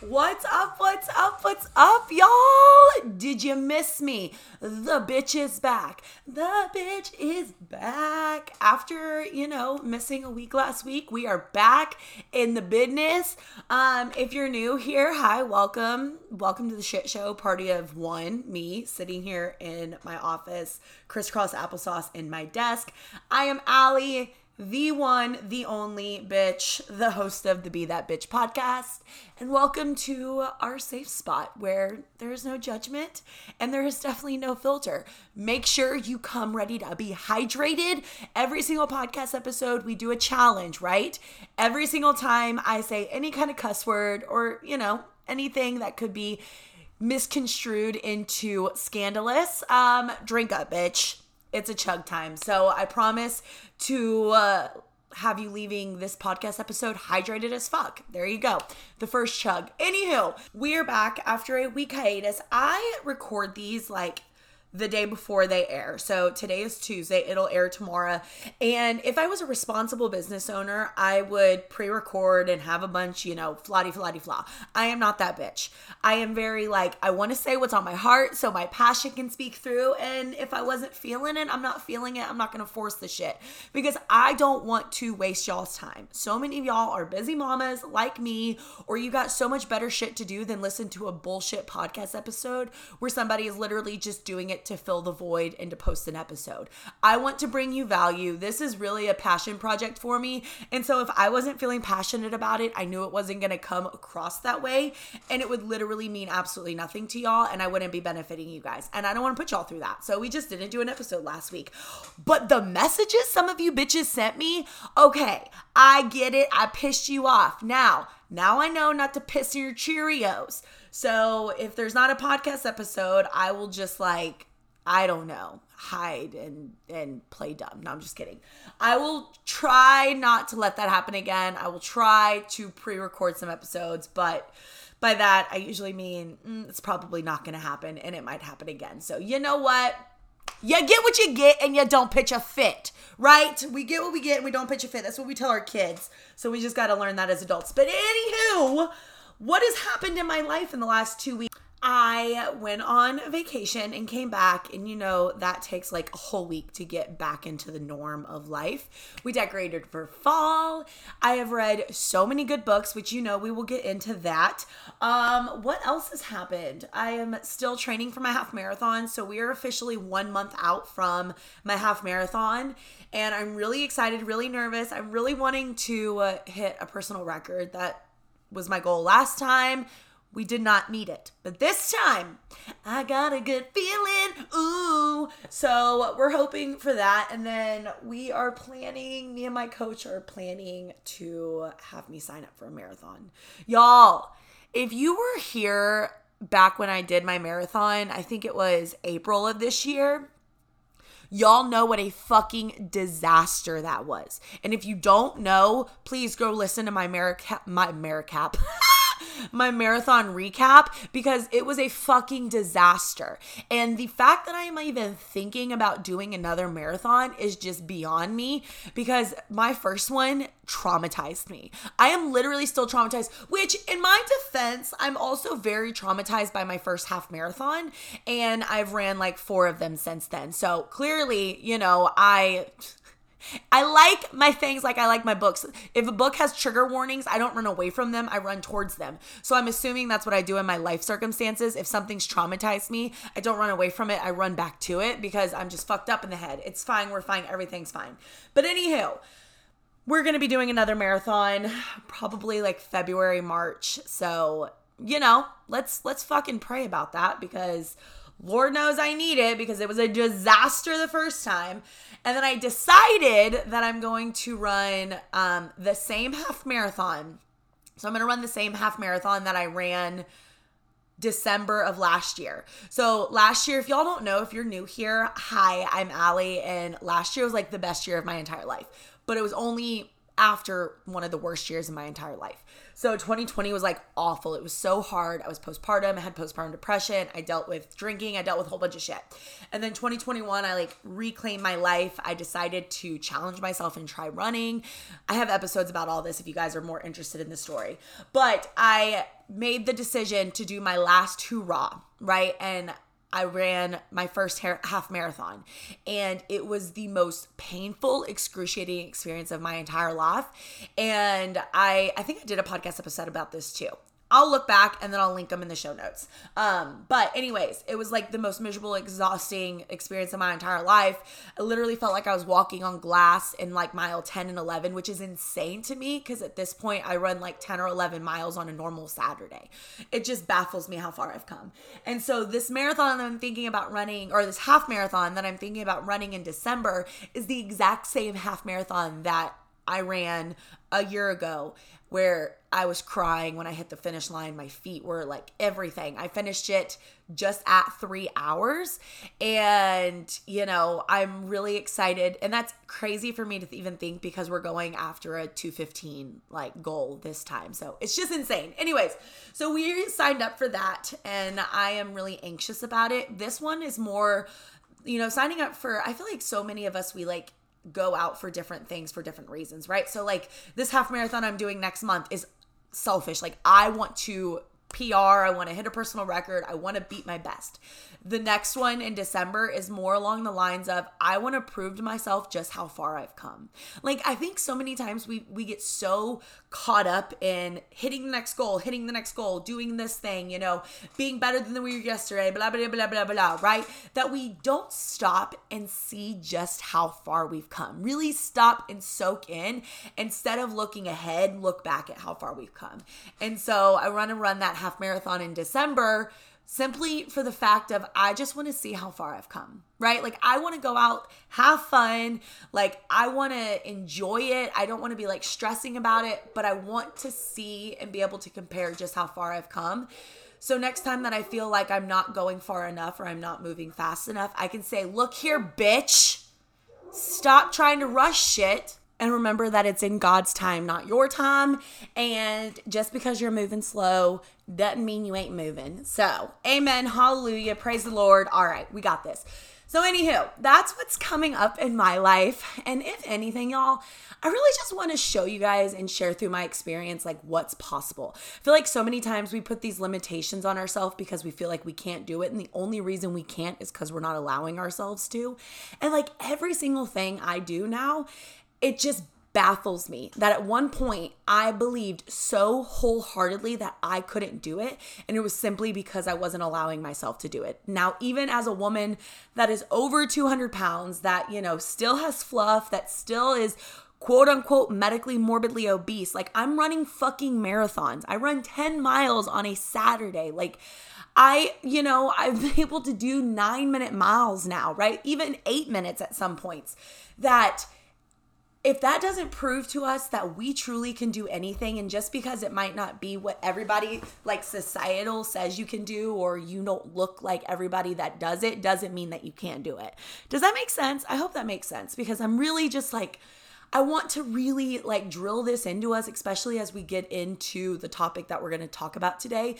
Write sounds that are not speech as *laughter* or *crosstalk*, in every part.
What's up? What's up? What's up, y'all? Did you miss me? The bitch is back. The bitch is back. After, you know, missing a week last week, we are back in the business. Um, if you're new here, hi, welcome. Welcome to the shit show party of one. Me sitting here in my office, crisscross applesauce in my desk. I am Allie the one, the only bitch, the host of the Be That Bitch podcast. And welcome to our safe spot where there is no judgment and there is definitely no filter. Make sure you come ready to be hydrated. Every single podcast episode, we do a challenge, right? Every single time I say any kind of cuss word or, you know, anything that could be misconstrued into scandalous, um, drink up, bitch it's a chug time. So I promise to uh, have you leaving this podcast episode hydrated as fuck. There you go. The first chug. Anywho, we are back after a week hiatus. I record these like the day before they air. So today is Tuesday, it'll air tomorrow. And if I was a responsible business owner, I would pre record and have a bunch, you know, flotty, flotty, flaw. I am not that bitch. I am very like, I want to say what's on my heart so my passion can speak through. And if I wasn't feeling it, I'm not feeling it. I'm not going to force the shit because I don't want to waste y'all's time. So many of y'all are busy mamas like me, or you got so much better shit to do than listen to a bullshit podcast episode where somebody is literally just doing it to fill the void and to post an episode. I want to bring you value. This is really a passion project for me. And so if I wasn't feeling passionate about it, I knew it wasn't going to come across that way. And it would literally mean absolutely nothing to y'all. And I wouldn't be benefiting you guys. And I don't want to put y'all through that. So we just didn't do an episode last week. But the messages some of you bitches sent me, okay, I get it. I pissed you off. Now, now I know not to piss your Cheerios. So if there's not a podcast episode, I will just like I don't know, hide and and play dumb. No, I'm just kidding. I will try not to let that happen again. I will try to pre-record some episodes, but by that I usually mean mm, it's probably not going to happen and it might happen again. So, you know what? You get what you get and you don't pitch a fit, right? We get what we get and we don't pitch a fit. That's what we tell our kids. So we just got to learn that as adults. But anywho, what has happened in my life in the last 2 weeks? I went on vacation and came back, and you know, that takes like a whole week to get back into the norm of life. We decorated for fall. I have read so many good books, which you know, we will get into that. Um, what else has happened? I am still training for my half marathon, so we are officially one month out from my half marathon, and I'm really excited, really nervous. I'm really wanting to uh, hit a personal record that was my goal last time we did not meet it. But this time, I got a good feeling. Ooh. So we're hoping for that. And then we are planning, me and my coach are planning to have me sign up for a marathon. Y'all, if you were here back when I did my marathon, I think it was April of this year. Y'all know what a fucking disaster that was. And if you don't know, please go listen to my Maricap, my Maricap. *laughs* my marathon recap because it was a fucking disaster. And the fact that I am even thinking about doing another marathon is just beyond me because my first one traumatized me. I am literally still traumatized, which in my defense, I'm also very traumatized by my first half marathon and I've ran like four of them since then. So clearly, you know, I I like my things like I like my books. If a book has trigger warnings, I don't run away from them, I run towards them. So I'm assuming that's what I do in my life circumstances. If something's traumatized me, I don't run away from it, I run back to it because I'm just fucked up in the head. It's fine, we're fine, everything's fine. But anywho, we're going to be doing another marathon probably like February, March. So, you know, let's let's fucking pray about that because Lord knows I need it because it was a disaster the first time. And then I decided that I'm going to run um, the same half marathon. So I'm going to run the same half marathon that I ran December of last year. So last year, if y'all don't know, if you're new here, hi, I'm Allie, and last year was like the best year of my entire life. But it was only after one of the worst years in my entire life. So 2020 was like awful. It was so hard. I was postpartum. I had postpartum depression. I dealt with drinking. I dealt with a whole bunch of shit. And then 2021, I like reclaimed my life. I decided to challenge myself and try running. I have episodes about all this if you guys are more interested in the story. But I made the decision to do my last hurrah, right? And I ran my first half marathon and it was the most painful excruciating experience of my entire life and I I think I did a podcast episode about this too. I'll look back and then I'll link them in the show notes. Um, but anyways, it was like the most miserable, exhausting experience of my entire life. I literally felt like I was walking on glass in like mile 10 and 11, which is insane to me because at this point I run like 10 or 11 miles on a normal Saturday. It just baffles me how far I've come. And so this marathon that I'm thinking about running, or this half marathon that I'm thinking about running in December, is the exact same half marathon that I ran a year ago where I was crying when I hit the finish line. My feet were like everything. I finished it just at three hours. And, you know, I'm really excited. And that's crazy for me to even think because we're going after a 215 like goal this time. So it's just insane. Anyways, so we signed up for that and I am really anxious about it. This one is more, you know, signing up for, I feel like so many of us, we like, go out for different things for different reasons, right? So like this half marathon I'm doing next month is selfish. Like I want to PR, I want to hit a personal record, I want to beat my best. The next one in December is more along the lines of I want to prove to myself just how far I've come. Like I think so many times we we get so caught up in hitting the next goal, hitting the next goal, doing this thing, you know, being better than we were yesterday, blah blah blah blah blah right? That we don't stop and see just how far we've come. Really stop and soak in instead of looking ahead, look back at how far we've come. And so I want to run that half marathon in December simply for the fact of I just want to see how far I've come, right? Like I want to go out, have fun, like I want to enjoy it. I don't want to be like stressing about it, but I want to see and be able to compare just how far I've come. So next time that I feel like I'm not going far enough or I'm not moving fast enough, I can say, "Look here, bitch. Stop trying to rush shit." And remember that it's in God's time, not your time. And just because you're moving slow doesn't mean you ain't moving. So, amen. Hallelujah. Praise the Lord. All right, we got this. So, anywho, that's what's coming up in my life. And if anything, y'all, I really just want to show you guys and share through my experience like what's possible. I feel like so many times we put these limitations on ourselves because we feel like we can't do it. And the only reason we can't is because we're not allowing ourselves to. And like every single thing I do now, it just baffles me that at one point I believed so wholeheartedly that I couldn't do it. And it was simply because I wasn't allowing myself to do it. Now, even as a woman that is over 200 pounds, that, you know, still has fluff, that still is quote unquote medically morbidly obese, like I'm running fucking marathons. I run 10 miles on a Saturday. Like, I, you know, I've *laughs* been able to do nine minute miles now, right? Even eight minutes at some points. That if that doesn't prove to us that we truly can do anything and just because it might not be what everybody like societal says you can do or you don't look like everybody that does it doesn't mean that you can't do it does that make sense i hope that makes sense because i'm really just like I want to really like drill this into us, especially as we get into the topic that we're going to talk about today.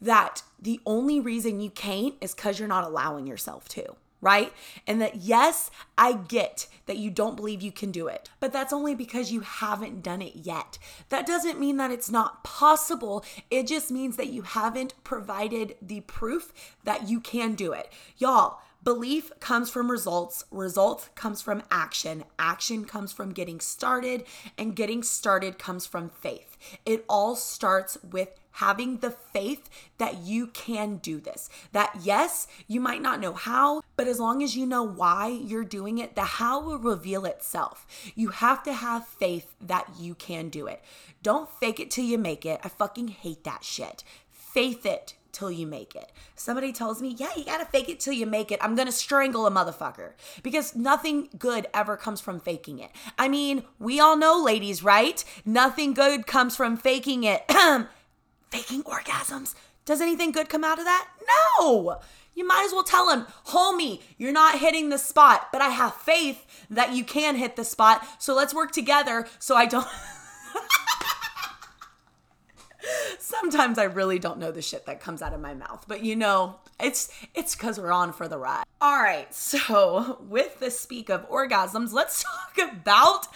That the only reason you can't is because you're not allowing yourself to right? And that, yes, I get that you don't believe you can do it, but that's only because you haven't done it yet. That doesn't mean that it's not possible. It just means that you haven't provided the proof that you can do it. Y'all, Belief comes from results, results comes from action, action comes from getting started, and getting started comes from faith. It all starts with having the faith that you can do this. That yes, you might not know how, but as long as you know why you're doing it, the how will reveal itself. You have to have faith that you can do it. Don't fake it till you make it. I fucking hate that shit. Faith it till you make it. Somebody tells me, yeah, you gotta fake it till you make it. I'm gonna strangle a motherfucker because nothing good ever comes from faking it. I mean, we all know, ladies, right? Nothing good comes from faking it. *clears throat* faking orgasms. Does anything good come out of that? No. you might as well tell him, homie, you're not hitting the spot, but I have faith that you can hit the spot. So let's work together so I don't. *laughs* Sometimes I really don't know the shit that comes out of my mouth, but you know, it's it's cuz we're on for the ride. All right. So, with the speak of orgasms, let's *laughs* talk about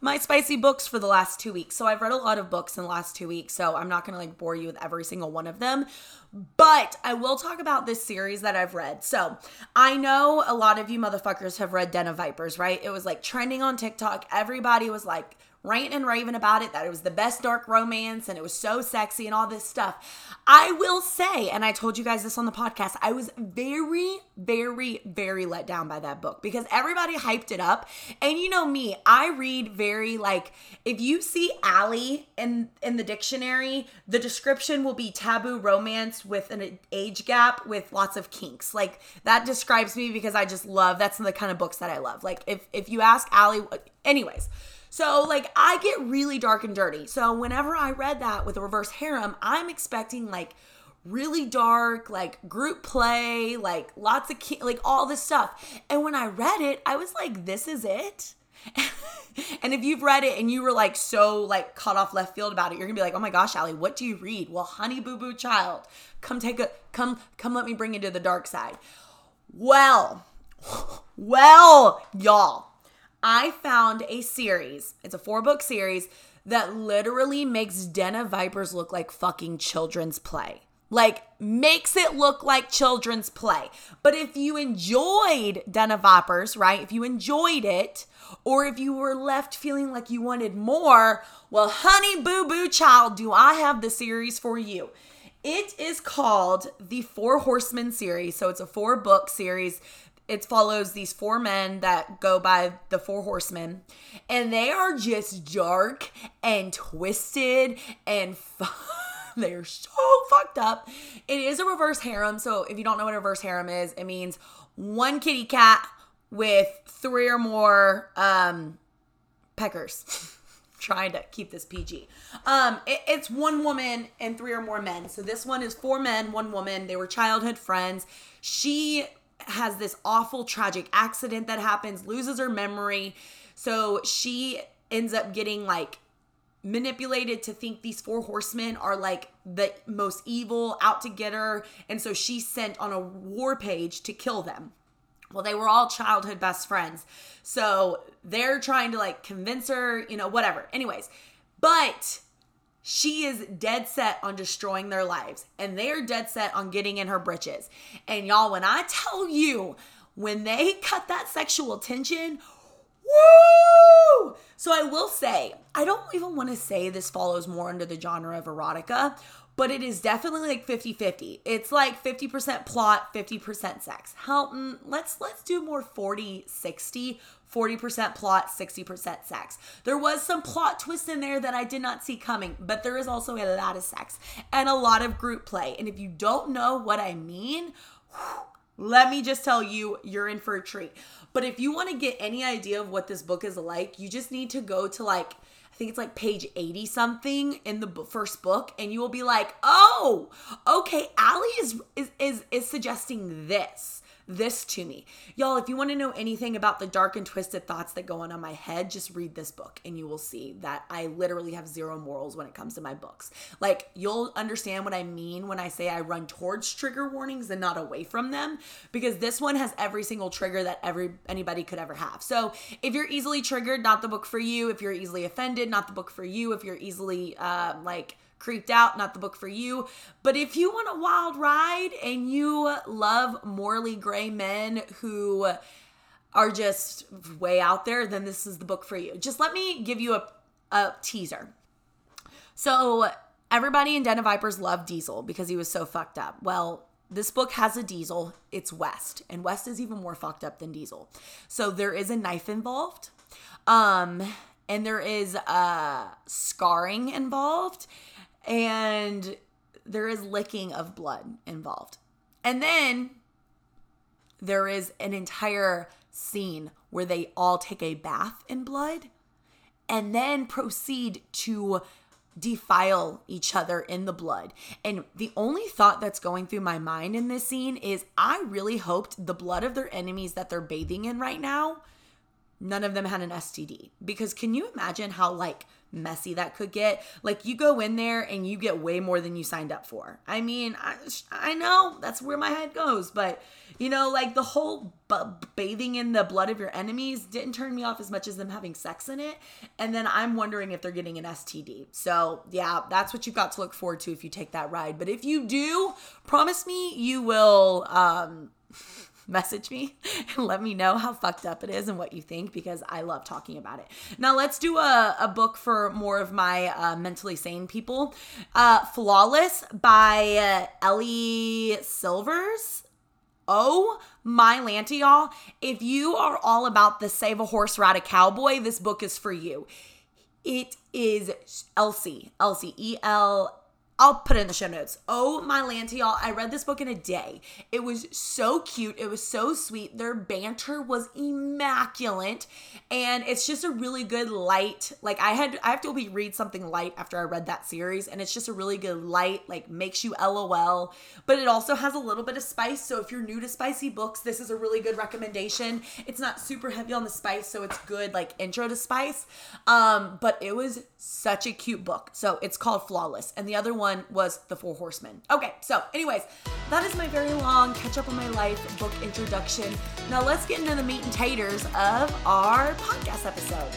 my spicy books for the last 2 weeks. So, I've read a lot of books in the last 2 weeks, so I'm not going to like bore you with every single one of them, but I will talk about this series that I've read. So, I know a lot of you motherfuckers have read Den of Vipers, right? It was like trending on TikTok. Everybody was like ranting and raving about it, that it was the best dark romance and it was so sexy and all this stuff. I will say, and I told you guys this on the podcast, I was very, very, very let down by that book because everybody hyped it up. And you know me, I read very like if you see Allie in in the dictionary, the description will be taboo romance with an age gap with lots of kinks. Like that describes me because I just love that's the kind of books that I love. Like if if you ask Allie anyways, so, like, I get really dark and dirty. So, whenever I read that with a reverse harem, I'm expecting like really dark, like group play, like lots of, ki- like all this stuff. And when I read it, I was like, this is it. *laughs* and if you've read it and you were like so like cut off left field about it, you're gonna be like, oh my gosh, Allie, what do you read? Well, honey boo boo child, come take a come come let me bring you to the dark side. Well, *laughs* well, y'all, I found a series, it's a four book series that literally makes Den of Vipers look like fucking children's play. Like, makes it look like children's play. But if you enjoyed Den of Vipers, right? If you enjoyed it, or if you were left feeling like you wanted more, well, honey boo boo child, do I have the series for you. It is called the Four Horsemen series. So it's a four book series it follows these four men that go by the four horsemen and they are just dark and twisted and *laughs* they're so fucked up. It is a reverse harem so if you don't know what a reverse harem is it means one kitty cat with three or more um peckers. *laughs* Trying to keep this pg um it, it's one woman and three or more men. So this one is four men one woman. They were childhood friends. She has this awful tragic accident that happens, loses her memory. So she ends up getting like manipulated to think these four horsemen are like the most evil out to get her. And so she's sent on a war page to kill them. Well, they were all childhood best friends. So they're trying to like convince her, you know, whatever. Anyways, but she is dead set on destroying their lives and they are dead set on getting in her britches. And y'all, when I tell you, when they cut that sexual tension, woo! So I will say, I don't even want to say this follows more under the genre of erotica, but it is definitely like 50-50. It's like 50% plot, 50% sex. Helton, mm, let's let's do more 40-60 40% plot, 60% sex. There was some plot twist in there that I did not see coming, but there is also a lot of sex and a lot of group play. And if you don't know what I mean, let me just tell you, you're in for a treat. But if you want to get any idea of what this book is like, you just need to go to like I think it's like page 80 something in the first book and you will be like, "Oh, okay, Allie is is is, is suggesting this." This to me. Y'all, if you want to know anything about the dark and twisted thoughts that go on in my head, just read this book and you will see that I literally have zero morals when it comes to my books. Like, you'll understand what I mean when I say I run towards trigger warnings and not away from them because this one has every single trigger that every anybody could ever have. So, if you're easily triggered, not the book for you. If you're easily offended, not the book for you. If you're easily um, like creeped out, not the book for you. But if you want a wild ride and you love morally gray men who are just way out there, then this is the book for you. Just let me give you a, a teaser. So, everybody in Den of Vipers loved Diesel because he was so fucked up. Well, this book has a Diesel. It's West, and West is even more fucked up than Diesel. So there is a knife involved, um, and there is uh, scarring involved, and there is licking of blood involved. And then there is an entire scene where they all take a bath in blood and then proceed to defile each other in the blood. And the only thought that's going through my mind in this scene is I really hoped the blood of their enemies that they're bathing in right now, none of them had an STD. Because can you imagine how like messy that could get? Like you go in there and you get way more than you signed up for. I mean, I I know that's where my head goes, but you know, like the whole b- bathing in the blood of your enemies didn't turn me off as much as them having sex in it. And then I'm wondering if they're getting an STD. So, yeah, that's what you've got to look forward to if you take that ride. But if you do, promise me you will um *laughs* message me *laughs* and let me know how fucked up it is and what you think because I love talking about it. Now, let's do a, a book for more of my uh, mentally sane people. Uh, Flawless by uh, Ellie Silvers. Oh my Lanta, y'all. If you are all about the save a horse, ride a cowboy, this book is for you. It is Elsie, Elsie, E L I'll put it in the show notes. Oh my Lanta, y'all. I read this book in a day. It was so cute. It was so sweet. Their banter was immaculate. And it's just a really good light. Like I had I have to be read something light after I read that series. And it's just a really good light, like makes you LOL. But it also has a little bit of spice. So if you're new to spicy books, this is a really good recommendation. It's not super heavy on the spice, so it's good like intro to spice. Um, but it was such a cute book. So it's called Flawless. And the other one one was The Four Horsemen. Okay, so, anyways, that is my very long catch up on my life book introduction. Now, let's get into the meat and taters of our podcast episode.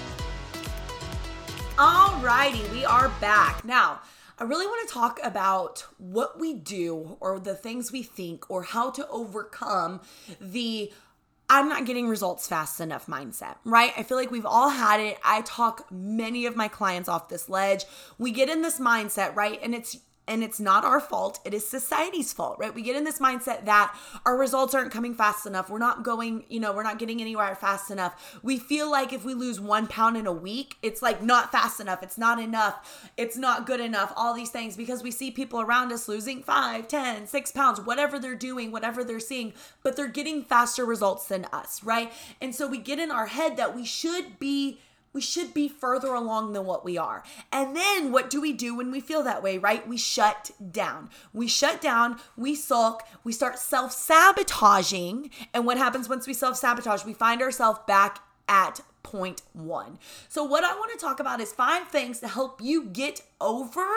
Alrighty, we are back. Now, I really want to talk about what we do or the things we think or how to overcome the I'm not getting results fast enough mindset, right? I feel like we've all had it. I talk many of my clients off this ledge. We get in this mindset, right? And it's and it's not our fault. It is society's fault, right? We get in this mindset that our results aren't coming fast enough. We're not going, you know, we're not getting anywhere fast enough. We feel like if we lose one pound in a week, it's like not fast enough. It's not enough. It's not good enough. All these things because we see people around us losing five, ten, six pounds, whatever they're doing, whatever they're seeing, but they're getting faster results than us, right? And so we get in our head that we should be we should be further along than what we are. And then what do we do when we feel that way, right? We shut down. We shut down, we sulk, we start self sabotaging. And what happens once we self sabotage? We find ourselves back at point one. So, what I want to talk about is five things to help you get over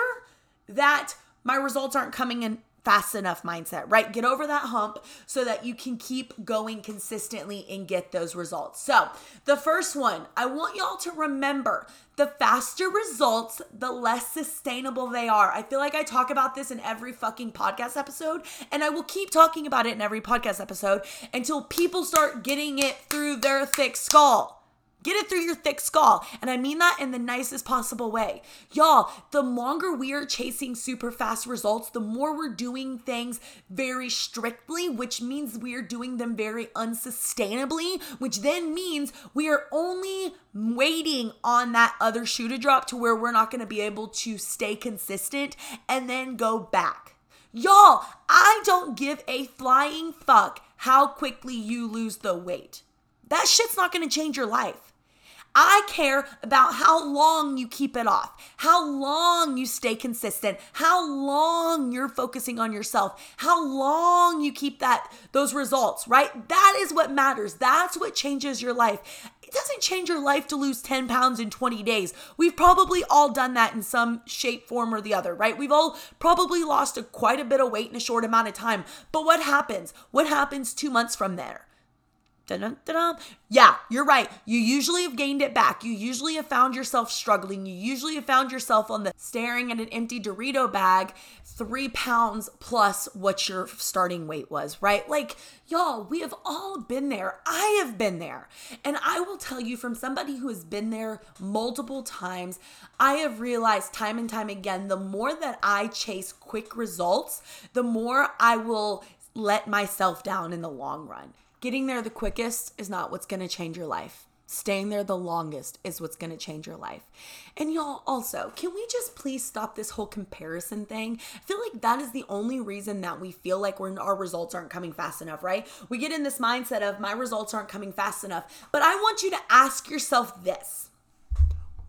that my results aren't coming in fast enough mindset, right? Get over that hump so that you can keep going consistently and get those results. So, the first one, I want y'all to remember the faster results, the less sustainable they are. I feel like I talk about this in every fucking podcast episode, and I will keep talking about it in every podcast episode until people start getting it through their thick skull. Get it through your thick skull. And I mean that in the nicest possible way. Y'all, the longer we are chasing super fast results, the more we're doing things very strictly, which means we are doing them very unsustainably, which then means we are only waiting on that other shoe to drop to where we're not going to be able to stay consistent and then go back. Y'all, I don't give a flying fuck how quickly you lose the weight. That shit's not gonna change your life. I care about how long you keep it off, how long you stay consistent, how long you're focusing on yourself, how long you keep that those results, right? That is what matters. That's what changes your life. It doesn't change your life to lose 10 pounds in 20 days. We've probably all done that in some shape, form, or the other, right? We've all probably lost a, quite a bit of weight in a short amount of time. But what happens? What happens two months from there? Yeah, you're right. You usually have gained it back. You usually have found yourself struggling. You usually have found yourself on the staring at an empty Dorito bag, three pounds plus what your starting weight was, right? Like, y'all, we have all been there. I have been there. And I will tell you from somebody who has been there multiple times, I have realized time and time again the more that I chase quick results, the more I will let myself down in the long run. Getting there the quickest is not what's going to change your life. Staying there the longest is what's going to change your life. And y'all, also, can we just please stop this whole comparison thing? I feel like that is the only reason that we feel like we're, our results aren't coming fast enough, right? We get in this mindset of my results aren't coming fast enough. But I want you to ask yourself this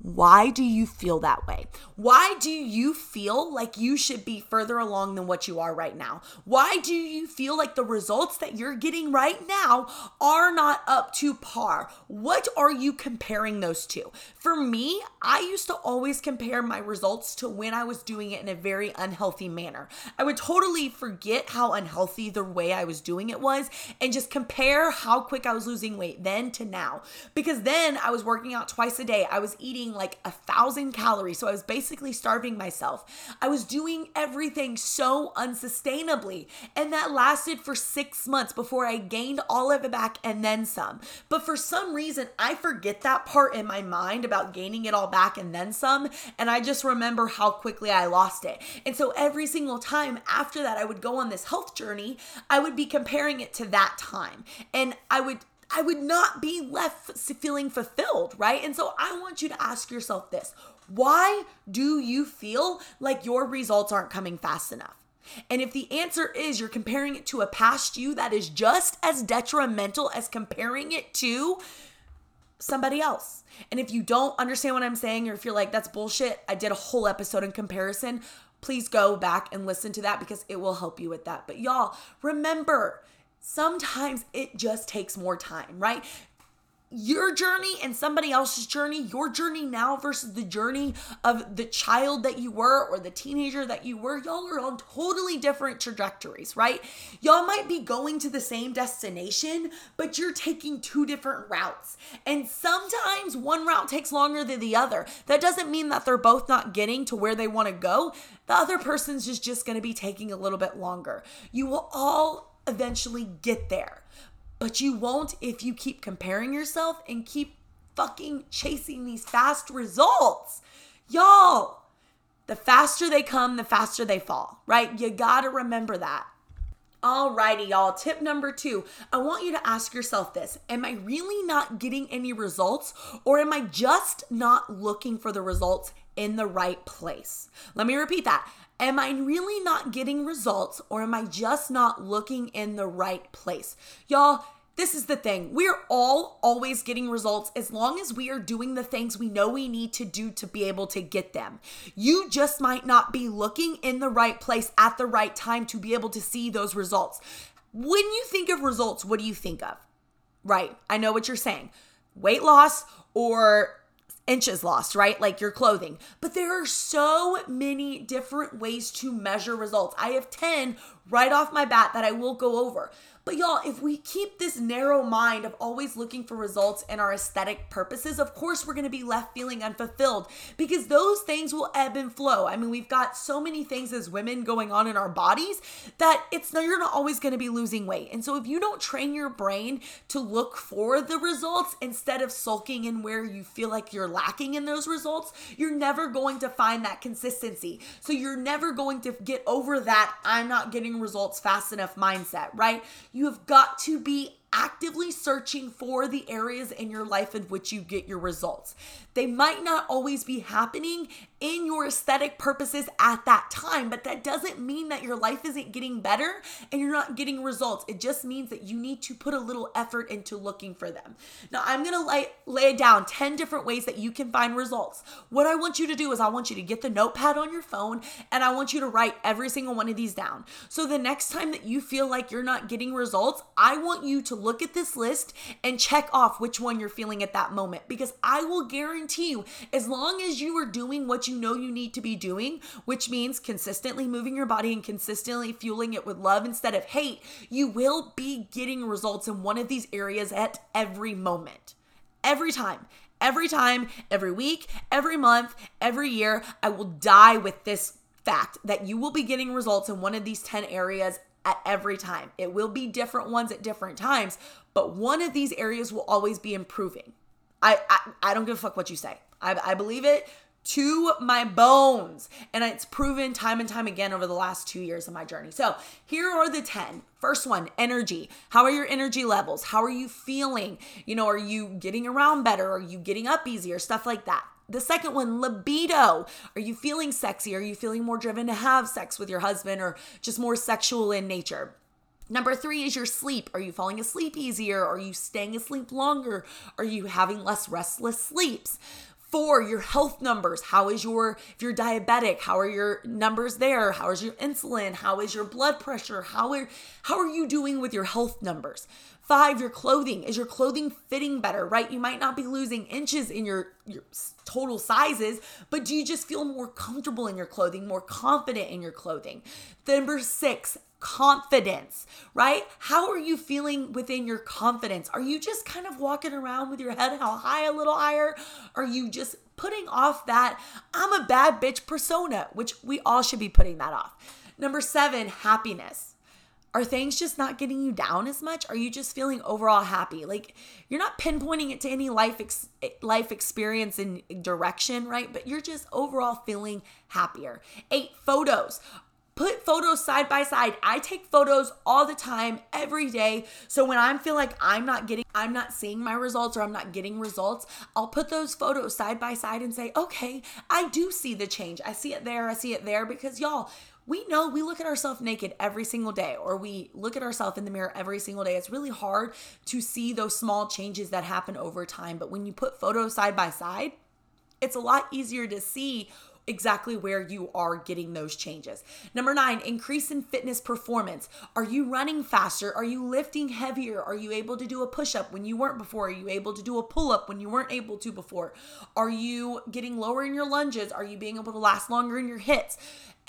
Why do you feel that way? Why do you feel like you should be further along than what you are right now? Why do you feel like the results that you're getting right now are not up to par? What are you comparing those to? For me, I used to always compare my results to when I was doing it in a very unhealthy manner. I would totally forget how unhealthy the way I was doing it was and just compare how quick I was losing weight then to now. Because then I was working out twice a day. I was eating like a thousand calories. So I was basically starving myself. I was doing everything so unsustainably. And that lasted for six months before I gained all of it back and then some. But for some reason, I forget that part in my mind about gaining it all back and then some. And I just remember how quickly I lost it. And so every single time after that, I would go on this health journey, I would be comparing it to that time. And I would I would not be left feeling fulfilled, right? And so I want you to ask yourself this why do you feel like your results aren't coming fast enough? And if the answer is you're comparing it to a past you that is just as detrimental as comparing it to somebody else. And if you don't understand what I'm saying or if you're like, that's bullshit, I did a whole episode in comparison, please go back and listen to that because it will help you with that. But y'all, remember, sometimes it just takes more time, right? your journey and somebody else's journey, your journey now versus the journey of the child that you were or the teenager that you were, y'all are on totally different trajectories, right? Y'all might be going to the same destination, but you're taking two different routes. And sometimes one route takes longer than the other. That doesn't mean that they're both not getting to where they want to go. The other person's just, just going to be taking a little bit longer. You will all eventually get there but you won't if you keep comparing yourself and keep fucking chasing these fast results. Y'all, the faster they come, the faster they fall, right? You gotta remember that. Alrighty, y'all. Tip number two I want you to ask yourself this Am I really not getting any results, or am I just not looking for the results in the right place? Let me repeat that. Am I really not getting results or am I just not looking in the right place? Y'all, this is the thing. We're all always getting results as long as we are doing the things we know we need to do to be able to get them. You just might not be looking in the right place at the right time to be able to see those results. When you think of results, what do you think of? Right. I know what you're saying. Weight loss or inches lost, right? Like your clothing. But there are so many different ways to measure results. I have 10 right off my bat that I will go over. But y'all, if we keep this narrow mind of always looking for results and our aesthetic purposes, of course we're going to be left feeling unfulfilled because those things will ebb and flow. I mean, we've got so many things as women going on in our bodies that it's you're not always going to be losing weight. And so if you don't train your brain to look for the results instead of sulking in where you feel like you're lacking in those results, you're never going to find that consistency. So you're never going to get over that I'm not getting results fast enough mindset, right? You have got to be actively searching for the areas in your life in which you get your results. They might not always be happening in your aesthetic purposes at that time, but that doesn't mean that your life isn't getting better and you're not getting results. It just means that you need to put a little effort into looking for them. Now, I'm to lay, lay down 10 different ways that you can find results. What I want you to do is I want you to get the notepad on your phone and I want you to write every single one of these down. So the next time that you feel like you're not getting results, I want you to look at this list and check off which one you're feeling at that moment because I will guarantee you, as long as you are doing what you know you need to be doing, which means consistently moving your body and consistently fueling it with love instead of hate, you will be getting results in one of these areas at every moment. Every time. Every time, every week, every month, every year, I will die with this fact that you will be getting results in one of these 10 areas at every time. It will be different ones at different times, but one of these areas will always be improving. I I, I don't give a fuck what you say. I, I believe it to my bones. And it's proven time and time again over the last two years of my journey. So here are the 10. First one, energy. How are your energy levels? How are you feeling? You know, are you getting around better? Are you getting up easier? Stuff like that. The second one, libido. Are you feeling sexy? Are you feeling more driven to have sex with your husband or just more sexual in nature? Number three is your sleep. Are you falling asleep easier? Are you staying asleep longer? Are you having less restless sleeps? Four, your health numbers. How is your, if you're diabetic, how are your numbers there? How is your insulin? How is your blood pressure? How are, how are you doing with your health numbers? Five, your clothing. Is your clothing fitting better, right? You might not be losing inches in your, your total sizes, but do you just feel more comfortable in your clothing, more confident in your clothing? Number six, confidence, right? How are you feeling within your confidence? Are you just kind of walking around with your head held high a little higher? Are you just putting off that I'm a bad bitch persona, which we all should be putting that off? Number seven, happiness. Are things just not getting you down as much? Are you just feeling overall happy? Like you're not pinpointing it to any life ex- life experience and direction, right? But you're just overall feeling happier. 8 photos put photos side by side. I take photos all the time, every day. So when I feel like I'm not getting, I'm not seeing my results or I'm not getting results, I'll put those photos side by side and say, okay, I do see the change. I see it there. I see it there because y'all, we know we look at ourselves naked every single day or we look at ourselves in the mirror every single day. It's really hard to see those small changes that happen over time. But when you put photos side by side, it's a lot easier to see exactly where you are getting those changes. Number nine, increase in fitness performance. Are you running faster? Are you lifting heavier? Are you able to do a push up when you weren't before? Are you able to do a pull up when you weren't able to before? Are you getting lower in your lunges? Are you being able to last longer in your HIITs?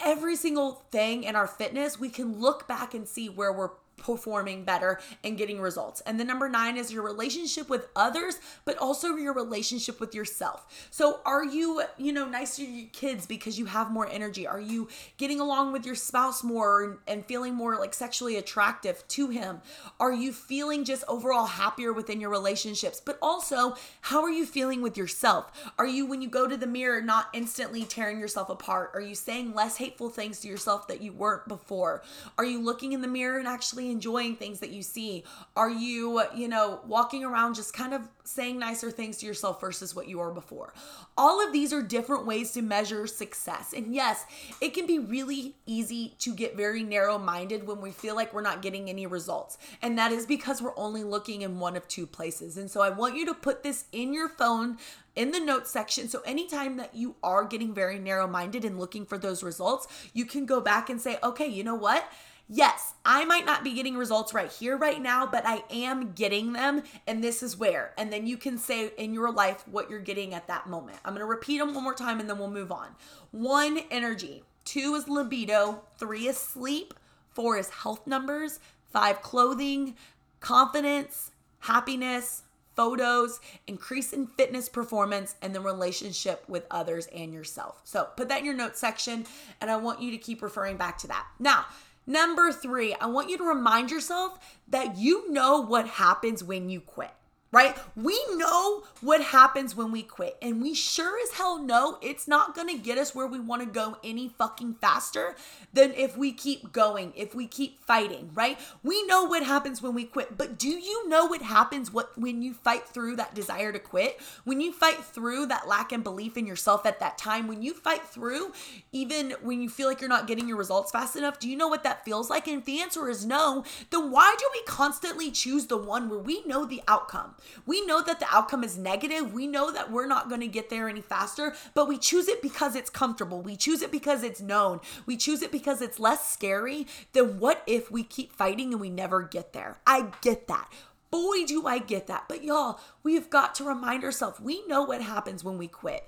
Every single thing in our fitness, we can look back and see where we're performing better and getting results. And the number nine is your relationship with others, but also your relationship with yourself. So, are you, you know, nice to your kids because you have more energy? Are you getting along with your spouse more and feeling more like sexually attractive to him? Are you feeling just overall happier within your relationships? But also, how are you feeling with yourself? Are you, when you go to the mirror, not instantly tearing yourself apart? Are you saying less hateful things to yourself that you weren't before? Are you looking in the mirror and actually enjoying things that you see? Are you, you know, walking around just kind of saying nicer things to yourself versus what you were before? All of these are different ways to measure success. And yes, it can be really easy to get very narrow minded when we feel like we're not getting any results. And that is because we're only looking in one of two places. And so I want you to put this in your phone in the notes section. So anytime that you are getting very narrow minded and looking for those results, you can go back and say, okay, you know what? Yes, I might not be getting results right here, right now, but I am getting them, and this is where. And then you can say in your life what you're getting at that moment. I'm gonna repeat them one more time and then we'll move on. One, energy. Two is libido. Three is sleep. Four is health numbers. Five, clothing. Confidence. Happiness photos, increase in fitness performance, and the relationship with others and yourself. So put that in your notes section, and I want you to keep referring back to that. Now, Number three, I want you to remind yourself that you know what happens when you quit right? We know what happens when we quit, and we sure as hell know it's not gonna get us where we wanna go any fucking faster than if we keep going, if we keep fighting, right? We know what happens when we quit, but do you know what happens what when you fight through that desire to quit? When you fight through that lack and belief in yourself at that time, when you fight through even when you feel like you're not getting your results fast enough, do you know what that feels like? And if the answer is no, then why do we constantly choose the one where we know the outcome? We know that the outcome is negative. We know that we're not going to get there any faster, but we choose it because it's comfortable. We choose it because it's known. We choose it because it's less scary than what if we keep fighting and we never get there. I get that. Boy, do I get that. But y'all, we've got to remind ourselves we know what happens when we quit.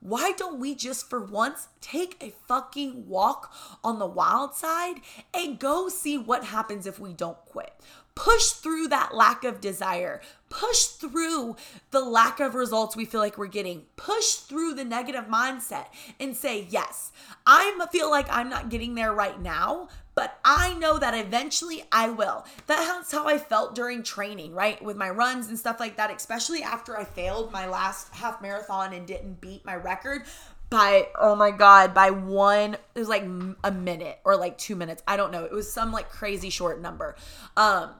Why don't we just for once take a fucking walk on the wild side and go see what happens if we don't quit? push through that lack of desire, push through the lack of results we feel like we're getting, push through the negative mindset and say, Yes, I feel like I'm not getting there right now, but I know that eventually I will. That's how I felt during training, right? With my runs and stuff like that, especially after I failed my last half marathon and didn't beat my record by oh my god by one it was like a minute or like 2 minutes I don't know it was some like crazy short number um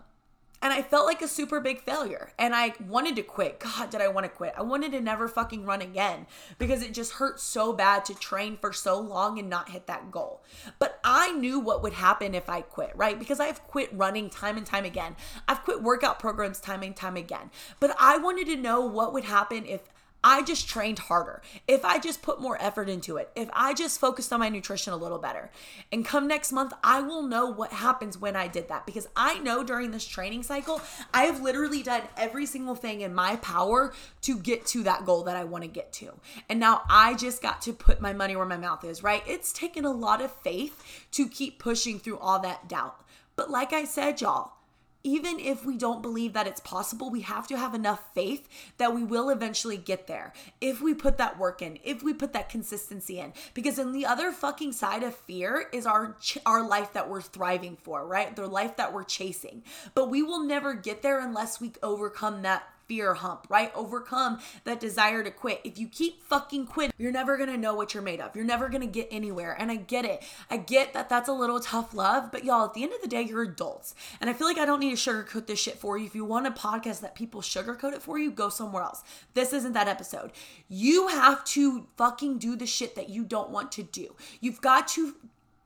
and I felt like a super big failure. And I wanted to quit. God, did I want to quit? I wanted to never fucking run again because it just hurt so bad to train for so long and not hit that goal. But I knew what would happen if I quit, right? Because I've quit running time and time again. I've quit workout programs time and time again. But I wanted to know what would happen if I just trained harder, if I just put more effort into it, if I just focused on my nutrition a little better, and come next month, I will know what happens when I did that because I know during this training cycle, I have literally done every single thing in my power to get to that goal that I want to get to. And now I just got to put my money where my mouth is, right? It's taken a lot of faith to keep pushing through all that doubt. But like I said, y'all, even if we don't believe that it's possible, we have to have enough faith that we will eventually get there. If we put that work in, if we put that consistency in, because in the other fucking side of fear is our our life that we're thriving for, right? The life that we're chasing. But we will never get there unless we overcome that fear hump, right? Overcome that desire to quit. If you keep fucking quitting, you're never gonna know what you're made of. You're never gonna get anywhere. And I get it. I get that that's a little tough love, but y'all, at the end of the day, you're adults. And I feel like I don't need to sugarcoat this shit for you. If you want a podcast that people sugarcoat it for you, go somewhere else. This isn't that episode. You have to fucking do the shit that you don't want to do. You've got to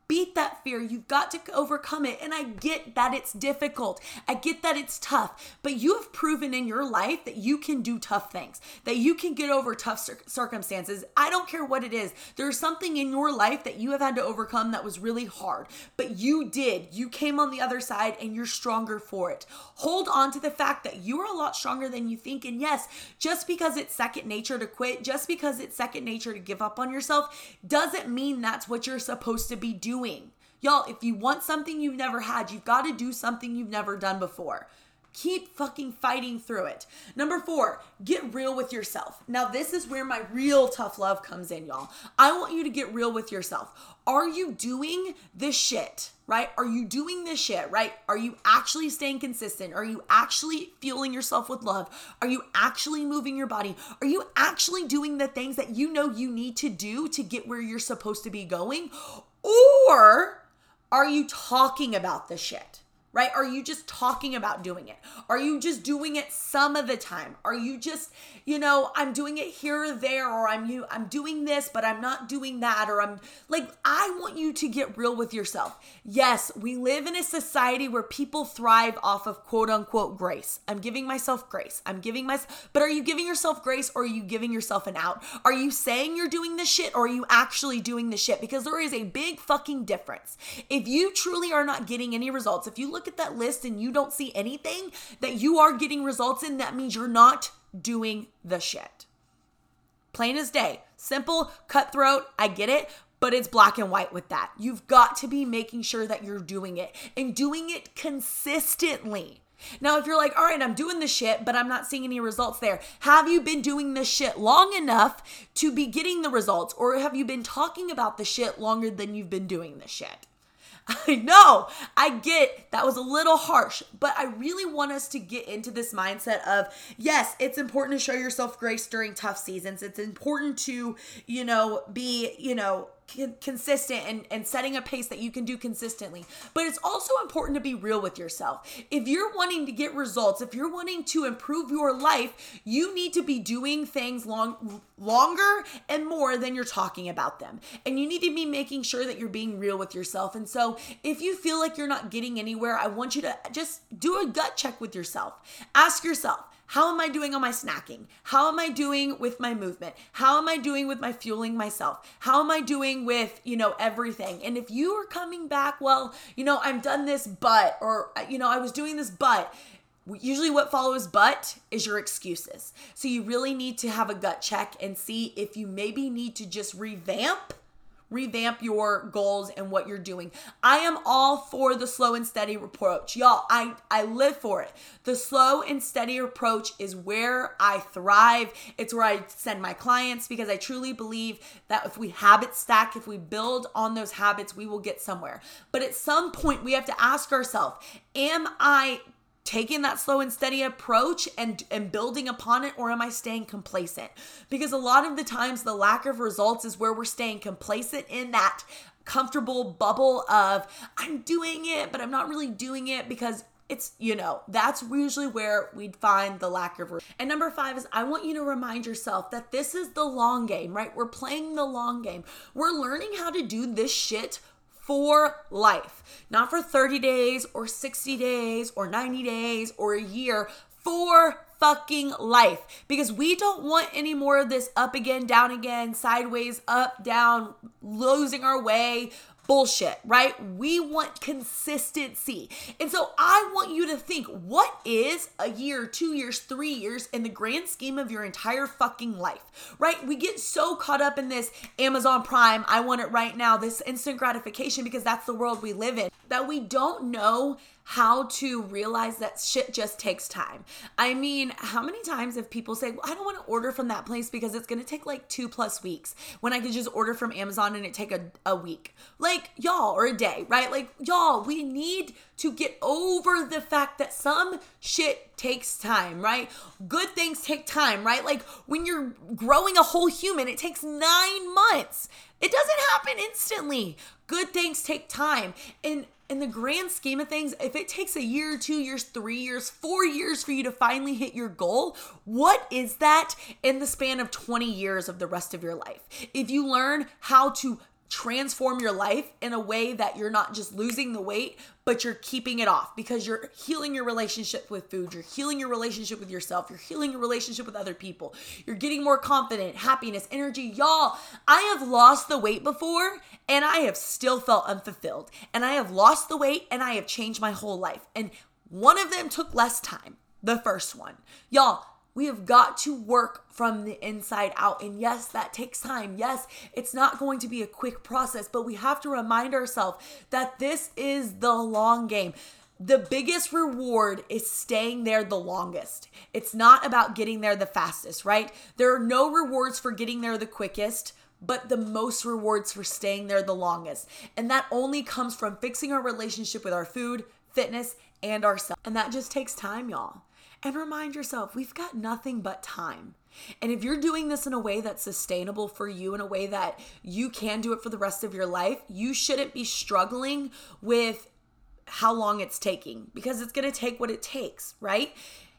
beat that fear. You've got to overcome it. And I get that it's difficult. I get that it's tough. But you have proven in your life that you can do tough things, that you can get over tough cir- circumstances. I don't care what it is. There's something in your life that you have had to overcome that was really hard, but you did. You came on the other side and you're stronger for it. Hold on to the fact that you are a lot stronger than you think. And yes, just because it's second nature to quit, just because it's second nature to give up on yourself, doesn't mean that's what you're supposed to be doing doing. Y'all, if you want something you've never had, you've got to do something you've never done before. Keep fucking fighting through it. Number four, get real with yourself. Now, this is where my real tough love comes in, y'all. I want you to get real with yourself. Are you doing this shit, right? Are you doing this shit, right? Are you actually staying consistent? Are you actually fueling yourself with love? Are you actually moving your body? Are you actually doing the things that you know you need to do to get where you're supposed to be going? Or are you talking about the shit? Right? Are you just talking about doing it? Are you just doing it some of the time? Are you just you know, I'm doing it here or there, or I'm you, I'm doing this, but I'm not doing that, or I'm like, I want you to get real with yourself. Yes, we live in a society where people thrive off of quote unquote grace. I'm giving myself grace. I'm giving myself, but are you giving yourself grace or are you giving yourself an out? Are you saying you're doing the shit or are you actually doing the shit? Because there is a big fucking difference. If you truly are not getting any results, if you look at that list and you don't see anything that you are getting results in, that means you're not doing the shit. Plain as day. Simple, cutthroat, I get it, but it's black and white with that. You've got to be making sure that you're doing it and doing it consistently. Now, if you're like, all right, I'm doing the shit, but I'm not seeing any results there, have you been doing the shit long enough to be getting the results? Or have you been talking about the shit longer than you've been doing the shit? *laughs* I know, I get that was a little harsh, but I really want us to get into this mindset of yes, it's important to show yourself grace during tough seasons. It's important to, you know, be, you know, consistent and, and setting a pace that you can do consistently. But it's also important to be real with yourself. If you're wanting to get results, if you're wanting to improve your life, you need to be doing things long longer and more than you're talking about them. And you need to be making sure that you're being real with yourself. And so if you feel like you're not getting anywhere, I want you to just do a gut check with yourself. Ask yourself, how am I doing on my snacking? How am I doing with my movement? How am I doing with my fueling myself? How am I doing with, you know, everything? And if you are coming back, well, you know, I'm done this, but, or, you know, I was doing this, but, usually what follows but is your excuses. So you really need to have a gut check and see if you maybe need to just revamp revamp your goals and what you're doing. I am all for the slow and steady approach. Y'all, I I live for it. The slow and steady approach is where I thrive. It's where I send my clients because I truly believe that if we habit stack, if we build on those habits, we will get somewhere. But at some point we have to ask ourselves, am I taking that slow and steady approach and and building upon it or am I staying complacent? Because a lot of the times the lack of results is where we're staying complacent in that comfortable bubble of I'm doing it but I'm not really doing it because it's you know that's usually where we'd find the lack of and number five is i want you to remind yourself that this is the long game right we're playing the long game we're learning how to do this shit for life, not for 30 days or 60 days or 90 days or a year, for fucking life. Because we don't want any more of this up again, down again, sideways, up, down, losing our way, bullshit, right? We want consistency. And so I want you to think what is a year, two years, three years in the grand scheme of your entire fucking life, right? We get so caught up in this Amazon Prime, I want it right now, this instant gratification because that's the world we live in, that we don't know how to realize that shit just takes time. I mean, how many times have people say, well, I don't want to order from that place because it's going to take like two plus weeks when I could just order from Amazon and it take a, a week? Like, y'all, or a day, right? Like, y'all, we need to get over the fact that some shit takes time, right? Good things take time, right? Like, when you're growing a whole human, it takes nine months. It doesn't happen instantly. Good things take time. And in the grand scheme of things, if it takes a year, two years, three years, four years for you to finally hit your goal, what is that in the span of 20 years of the rest of your life? If you learn how to transform your life in a way that you're not just losing the weight, but you're keeping it off because you're healing your relationship with food, you're healing your relationship with yourself, you're healing your relationship with other people, you're getting more confident, happiness, energy. Y'all, I have lost the weight before and I have still felt unfulfilled. And I have lost the weight and I have changed my whole life. And one of them took less time, the first one. Y'all, we have got to work from the inside out. And yes, that takes time. Yes, it's not going to be a quick process, but we have to remind ourselves that this is the long game. The biggest reward is staying there the longest. It's not about getting there the fastest, right? There are no rewards for getting there the quickest but the most rewards for staying there the longest. And that only comes from fixing our relationship with our food, fitness, and ourselves. And that just takes time, y'all and remind yourself we've got nothing but time. And if you're doing this in a way that's sustainable for you, in a way that you can do it for the rest of your life, you shouldn't be struggling with how long it's taking because it's going to take what it takes, right?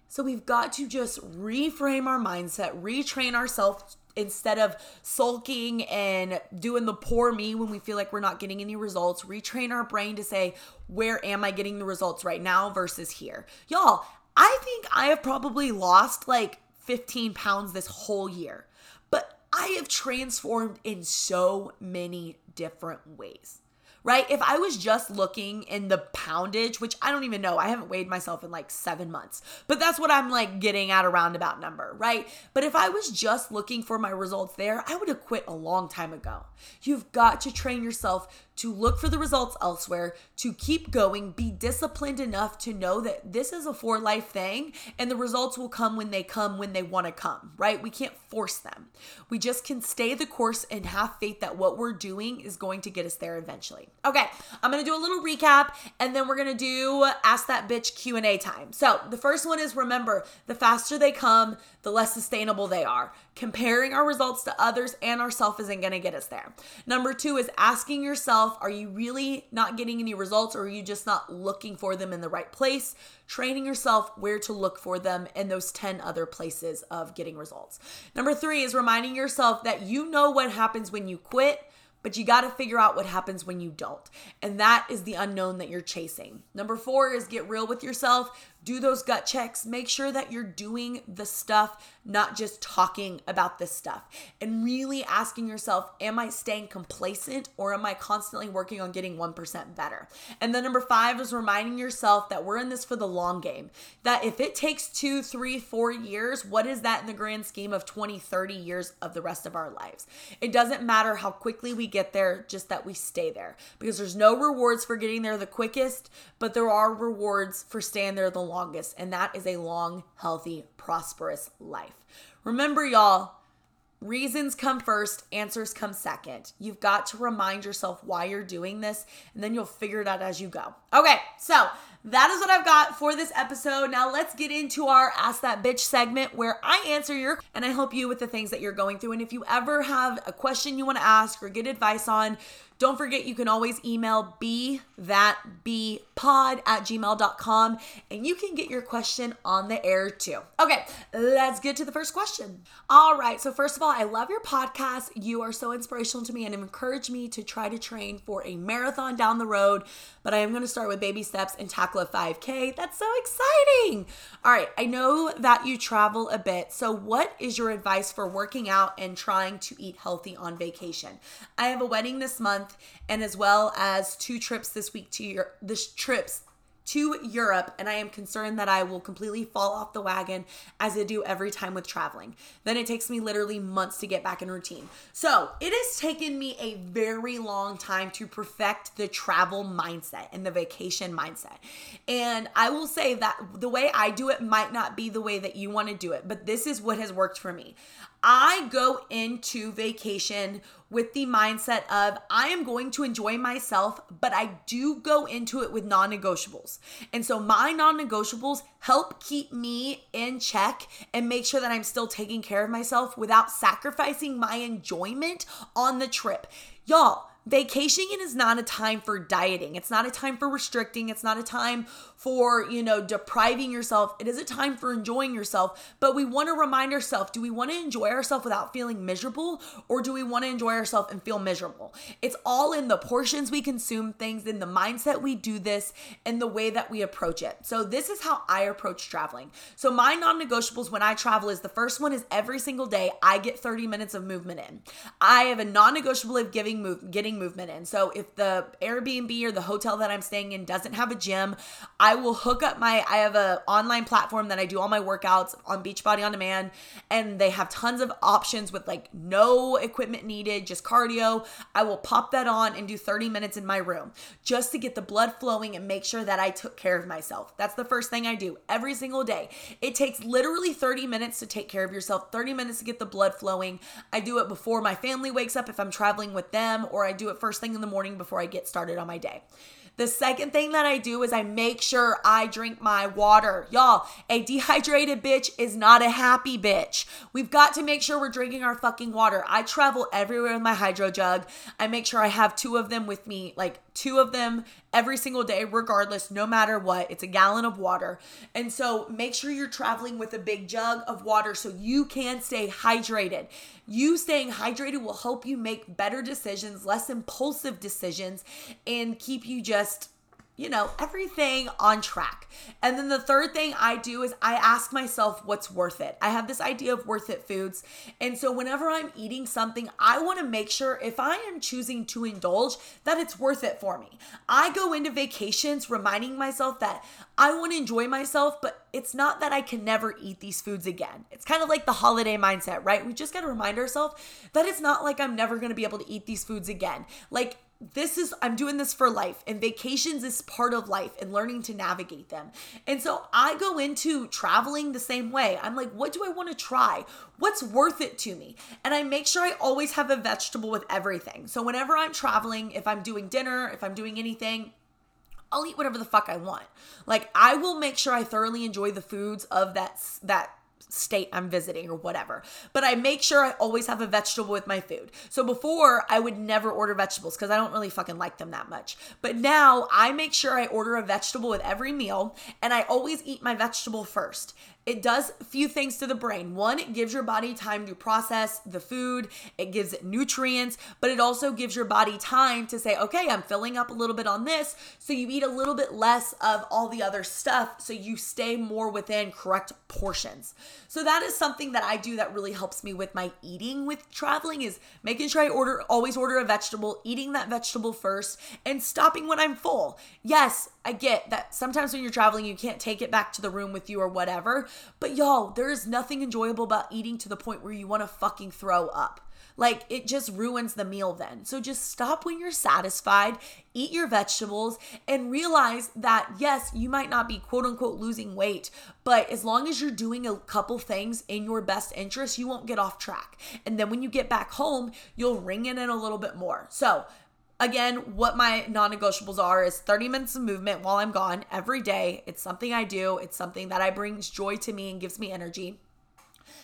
So we've got to just reframe our mindset, retrain ourselves instead of sulking and doing the poor me when we feel like we're not getting any results, retrain our brain to say, where am I getting the results right now versus here? Y'all, I think I have probably lost like 15 pounds this whole year, but I have transformed in so many different ways right? If I was just looking in the poundage, which I don't even know, I haven't weighed myself in like seven months, but that's what I'm like getting at a roundabout number, right? But if I was just looking for my results there, I would have quit a long time ago. You've got to train yourself to look for the results elsewhere, to keep going, be disciplined enough to know that this is a for life thing and the results will come when they come when they want to come, right? We can't force them. We just can stay the course and have faith that what we're doing is going to get us there eventually. Okay, I'm going to do a little recap and then we're going to do ask that bitch Q&A time. So, the first one is remember, the faster they come, the less sustainable they are. Comparing our results to others and ourselves isn't going to get us there. Number 2 is asking yourself yourself are you really not getting any results or are you just not looking for them in the right place? Training yourself where to look for them in those 10 other places of getting results. Number three is reminding yourself that you know what happens when you quit but you got to figure out what happens when you don't. And that is the unknown that you're chasing. Number four is get real with yourself do those gut checks. Make sure that you're doing the stuff, not just talking about this stuff. And really asking yourself, am I staying complacent or am I constantly working on getting 1% better? And then number five is reminding yourself that we're in this for the long game. That if it takes two, three, four years, what is that in the grand scheme of 20, 30 years of the rest of our lives? It doesn't matter how quickly we get there, just that we stay there. Because there's no rewards for getting there the quickest, but there are rewards for staying there the longest longest, and that is a long, healthy, prosperous life. Remember, y'all, reasons come first, answers come second. You've got to remind yourself why you're doing this, and then you'll figure it out as you go. Okay, so that is what I've got for this episode. Now let's get into our Ask That Bitch segment where I answer your and I help you with the things that you're going through. And if you ever have a question you want to ask or get advice on, Don't forget, you can always email be that be pod at gmail.com and you can get your question on the air too. Okay, let's get to the first question. All right, so first of all, I love your podcast. You are so inspirational to me and encourage me to try to train for a marathon down the road, but I am going to start with baby steps and tackle a 5K. That's so exciting. All right, I know that you travel a bit. So, what is your advice for working out and trying to eat healthy on vacation? I have a wedding this month and as well as two trips this week to your this trips to Europe, and I am concerned that I will completely fall off the wagon as I do every time with traveling. Then it takes me literally months to get back in routine. So it has taken me a very long time to perfect the travel mindset and the vacation mindset. And I will say that the way I do it might not be the way that you want to do it, but this is what has worked for me. I go into vacation with the mindset of I am going to enjoy myself, but I do go into it with non negotiables. And so my non negotiables help keep me in check and make sure that I'm still taking care of myself without sacrificing my enjoyment on the trip. Y'all, vacationing is not a time for dieting. It's not a time for restricting. It's not a time for, you know, depriving yourself. It is a time for enjoying yourself. But we want to remind ourselves do we want to enjoy ourselves without feeling miserable or do we want to enjoy ourselves and feel miserable? It's all in the portions we consume things, in the mindset we do this, and the way that we approach it. So, this is how I approach traveling. So, my non negotiables when I travel is the first one is every single day I get 30 minutes of movement in. I have a non negotiable of giving move, getting movement in. So, if the Airbnb or the hotel that I'm staying in doesn't have a gym, I I will hook up my I have a online platform that I do all my workouts on Beachbody on demand and they have tons of options with like no equipment needed, just cardio. I will pop that on and do 30 minutes in my room just to get the blood flowing and make sure that I took care of myself. That's the first thing I do every single day. It takes literally 30 minutes to take care of yourself, 30 minutes to get the blood flowing. I do it before my family wakes up if I'm traveling with them or I do it first thing in the morning before I get started on my day. The second thing that I do is I make sure I drink my water. Y'all, a dehydrated bitch is not a happy bitch. We've got to make sure we're drinking our fucking water. I travel everywhere with my hydro jug. I make sure I have two of them with me, like two of them every single day, regardless, no matter what. It's a gallon of water. And so make sure you're traveling with a big jug of water so you can stay hydrated. You staying hydrated will help you make better decisions, less impulsive decisions, and keep you just you know, everything on track. And then the third thing I do is I ask myself what's worth it. I have this idea of worth it foods. And so whenever I'm eating something, I want to make sure if I am choosing to indulge, that it's worth it for me. I go into vacations reminding myself that I want to enjoy myself, but it's not that I can never eat these foods again. It's kind of like the holiday mindset, right? We just got to remind ourselves that it's not like I'm never going to be able to eat these foods again. Like this is I'm doing this for life and vacations is part of life and learning to navigate them. And so I go into traveling the same way. I'm like, what do I want to try? What's worth it to me? And I make sure I always have a vegetable with everything. So whenever I'm traveling, if I'm doing dinner, if I'm doing anything, I'll eat whatever the fuck I want. Like I will make sure I thoroughly enjoy the foods of that that state I'm visiting or whatever. But I make sure I always have a vegetable with my food. So before I would never order vegetables because I don't really fucking like them that much. But now I make sure I order a vegetable with every meal and I always eat my vegetable first. It does a few things to the brain. One, it gives your body time to process the food, it gives it nutrients, but it also gives your body time to say, okay, I'm filling up a little bit on this. So you eat a little bit less of all the other stuff so you stay more within correct portions. So that is something that I do that really helps me with my eating with traveling is making sure I order always order a vegetable, eating that vegetable first, and stopping when I'm full. Yes, I get that sometimes when you're traveling, you can't take it back to the room with you or whatever. But y'all, there is nothing enjoyable about eating to the point where you want to fucking throw up. Like it just ruins the meal then. So just stop when you're satisfied, eat your vegetables, and realize that yes, you might not be quote unquote losing weight, but as long as you're doing a couple things in your best interest, you won't get off track. And then when you get back home, you'll ring it in a little bit more. So Again, what my non negotiables are is 30 minutes of movement while I'm gone every day. It's something I do, it's something that I brings joy to me and gives me energy.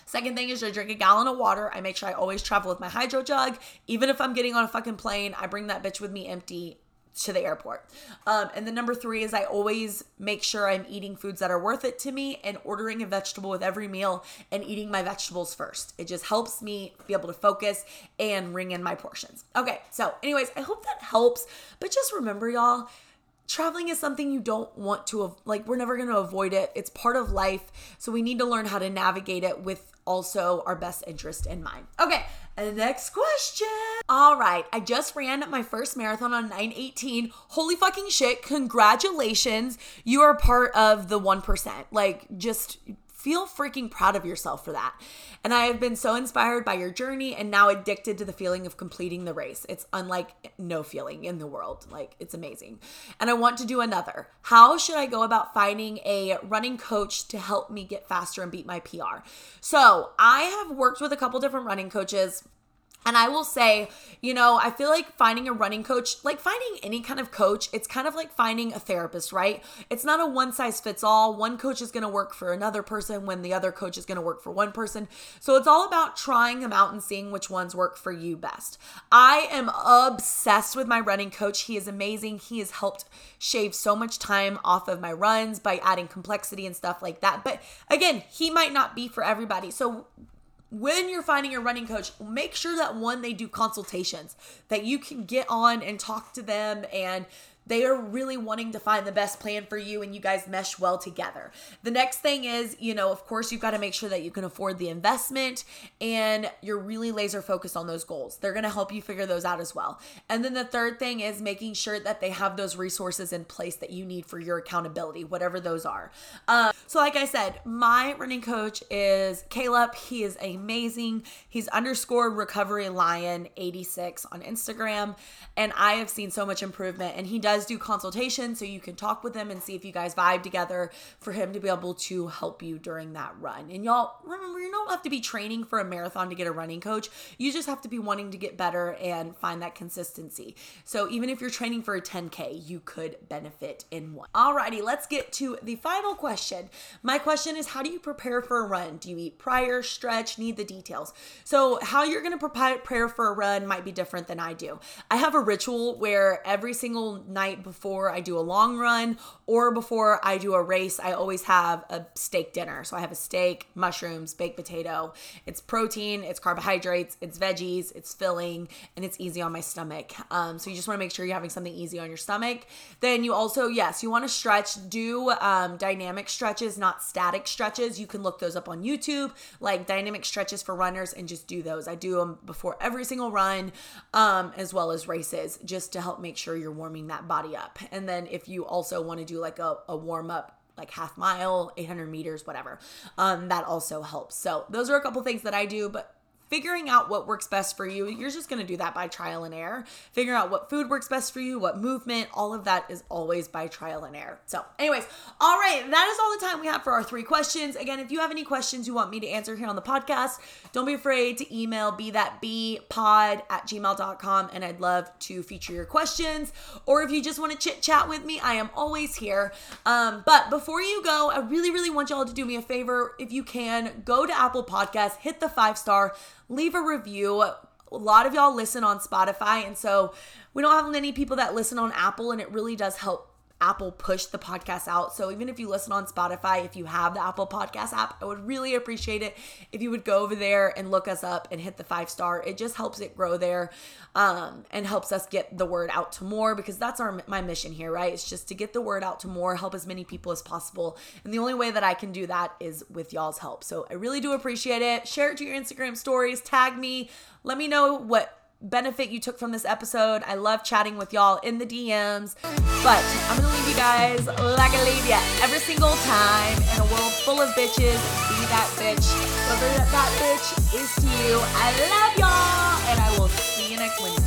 Second thing is I drink a gallon of water. I make sure I always travel with my hydro jug. Even if I'm getting on a fucking plane, I bring that bitch with me empty to the airport. Um, and the number three is I always make sure I'm eating foods that are worth it to me and ordering a vegetable with every meal and eating my vegetables first. It just helps me be able to focus and ring in my portions. Okay, so, anyways, I hope that helps. But just remember, y'all, traveling is something you don't want to like we're never to avoid it it's part of life so we need to learn how to navigate it with also our best interest in mind okay next question. All right i just ran my first marathon on 918 holy fucking shit congratulations. You are part of the 1% like just feel freaking proud of yourself for that. And I have been so inspired by your journey and now addicted to the feeling of completing the race. It's unlike no feeling in the world. Like, it's amazing. And I want to do another. How should I go about finding a running coach to help me get faster and beat my PR? So, I have worked with a couple different running coaches and I will say, you know, I feel like finding a running coach, like finding any kind of coach, it's kind of like finding a therapist, right? It's not a one size fits all. One coach is going to work for another person when the other coach is going to work for one person. So it's all about trying them out and seeing which ones work for you best. I am obsessed with my running coach. He is amazing. He has helped shave so much time off of my runs by adding complexity and stuff like that. But again, he might not be for everybody. So when you're finding a running coach, make sure that one, they do consultations, that you can get on and talk to them and they are really wanting to find the best plan for you and you guys mesh well together. The next thing is, you know, of course, you've got to make sure that you can afford the investment and you're really laser focused on those goals. They're going to help you figure those out as well. And then the third thing is making sure that they have those resources in place that you need for your accountability, whatever those are. Um, so, like I said, my running coach is Caleb. He is amazing. He's underscore recovery lion 86 on Instagram. And I have seen so much improvement. And he does do consultation, so you can talk with him and see if you guys vibe together for him to be able to help you during that run. And y'all, remember, you don't have to be training for a marathon to get a running coach. You just have to be wanting to get better and find that consistency. So even if you're training for a 10K, you could benefit in one. Alrighty, let's get to the final question. My question is how do you prepare for a run? Do you eat prior, stretch, need the details? So, how you're gonna prepare for a run might be different than I do. I have a ritual where every single night night before I do a long run or before I do a race, I always have a steak dinner. So I have a steak, mushrooms, baked potato. It's protein, it's carbohydrates, it's veggies, it's filling, and it's easy on my stomach. Um, so you just want to make sure you're having something easy on your stomach. Then you also, yes, you want to stretch. Do um, dynamic stretches, not static stretches. You can look those up on YouTube, like dynamic stretches for runners, and just do those. I do them before every single run, um, as well as races, just to help make sure you're warming that body up. And then if you also want to do like a, a warm up like half mile, 800 meters, whatever. Um, that also helps. So those are a couple things that I do, but figuring out what works best for you. You're just going to do that by trial and error. Figuring out what food works best for you, what movement, all of that is always by trial and error. So, anyways, all right, that is all the time we have for our three questions. Again, if you have any questions you want me to answer here on the podcast, don't be afraid to email be that be pod at gmail.com and I'd love to feature your questions. Or if you just want to chit chat with me, I am always here. Um, but before you go, I really, really want y'all to do me a favor. If you can, go to Apple Podcasts, hit the five star leave a review. A lot of y'all listen on Spotify, and so we don't have many people that listen on Apple, and it really does help Apple pushed the podcast out. So even if you listen on Spotify, if you have the Apple Podcast app, I would really appreciate it if you would go over there and look us up and hit the five star. It just helps it grow there um, and helps us get the word out to more because that's our my mission here, right? It's just to get the word out to more, help as many people as possible. And the only way that I can do that is with y'all's help. So I really do appreciate it. Share it to your Instagram stories, tag me, let me know what benefit you took from this episode. I love chatting with y'all in the DMs. But I'm gonna leave you guys like a leave every single time in a world full of bitches. Be that bitch. Whoever that bitch is to you. I love y'all, and I will see you next Wednesday.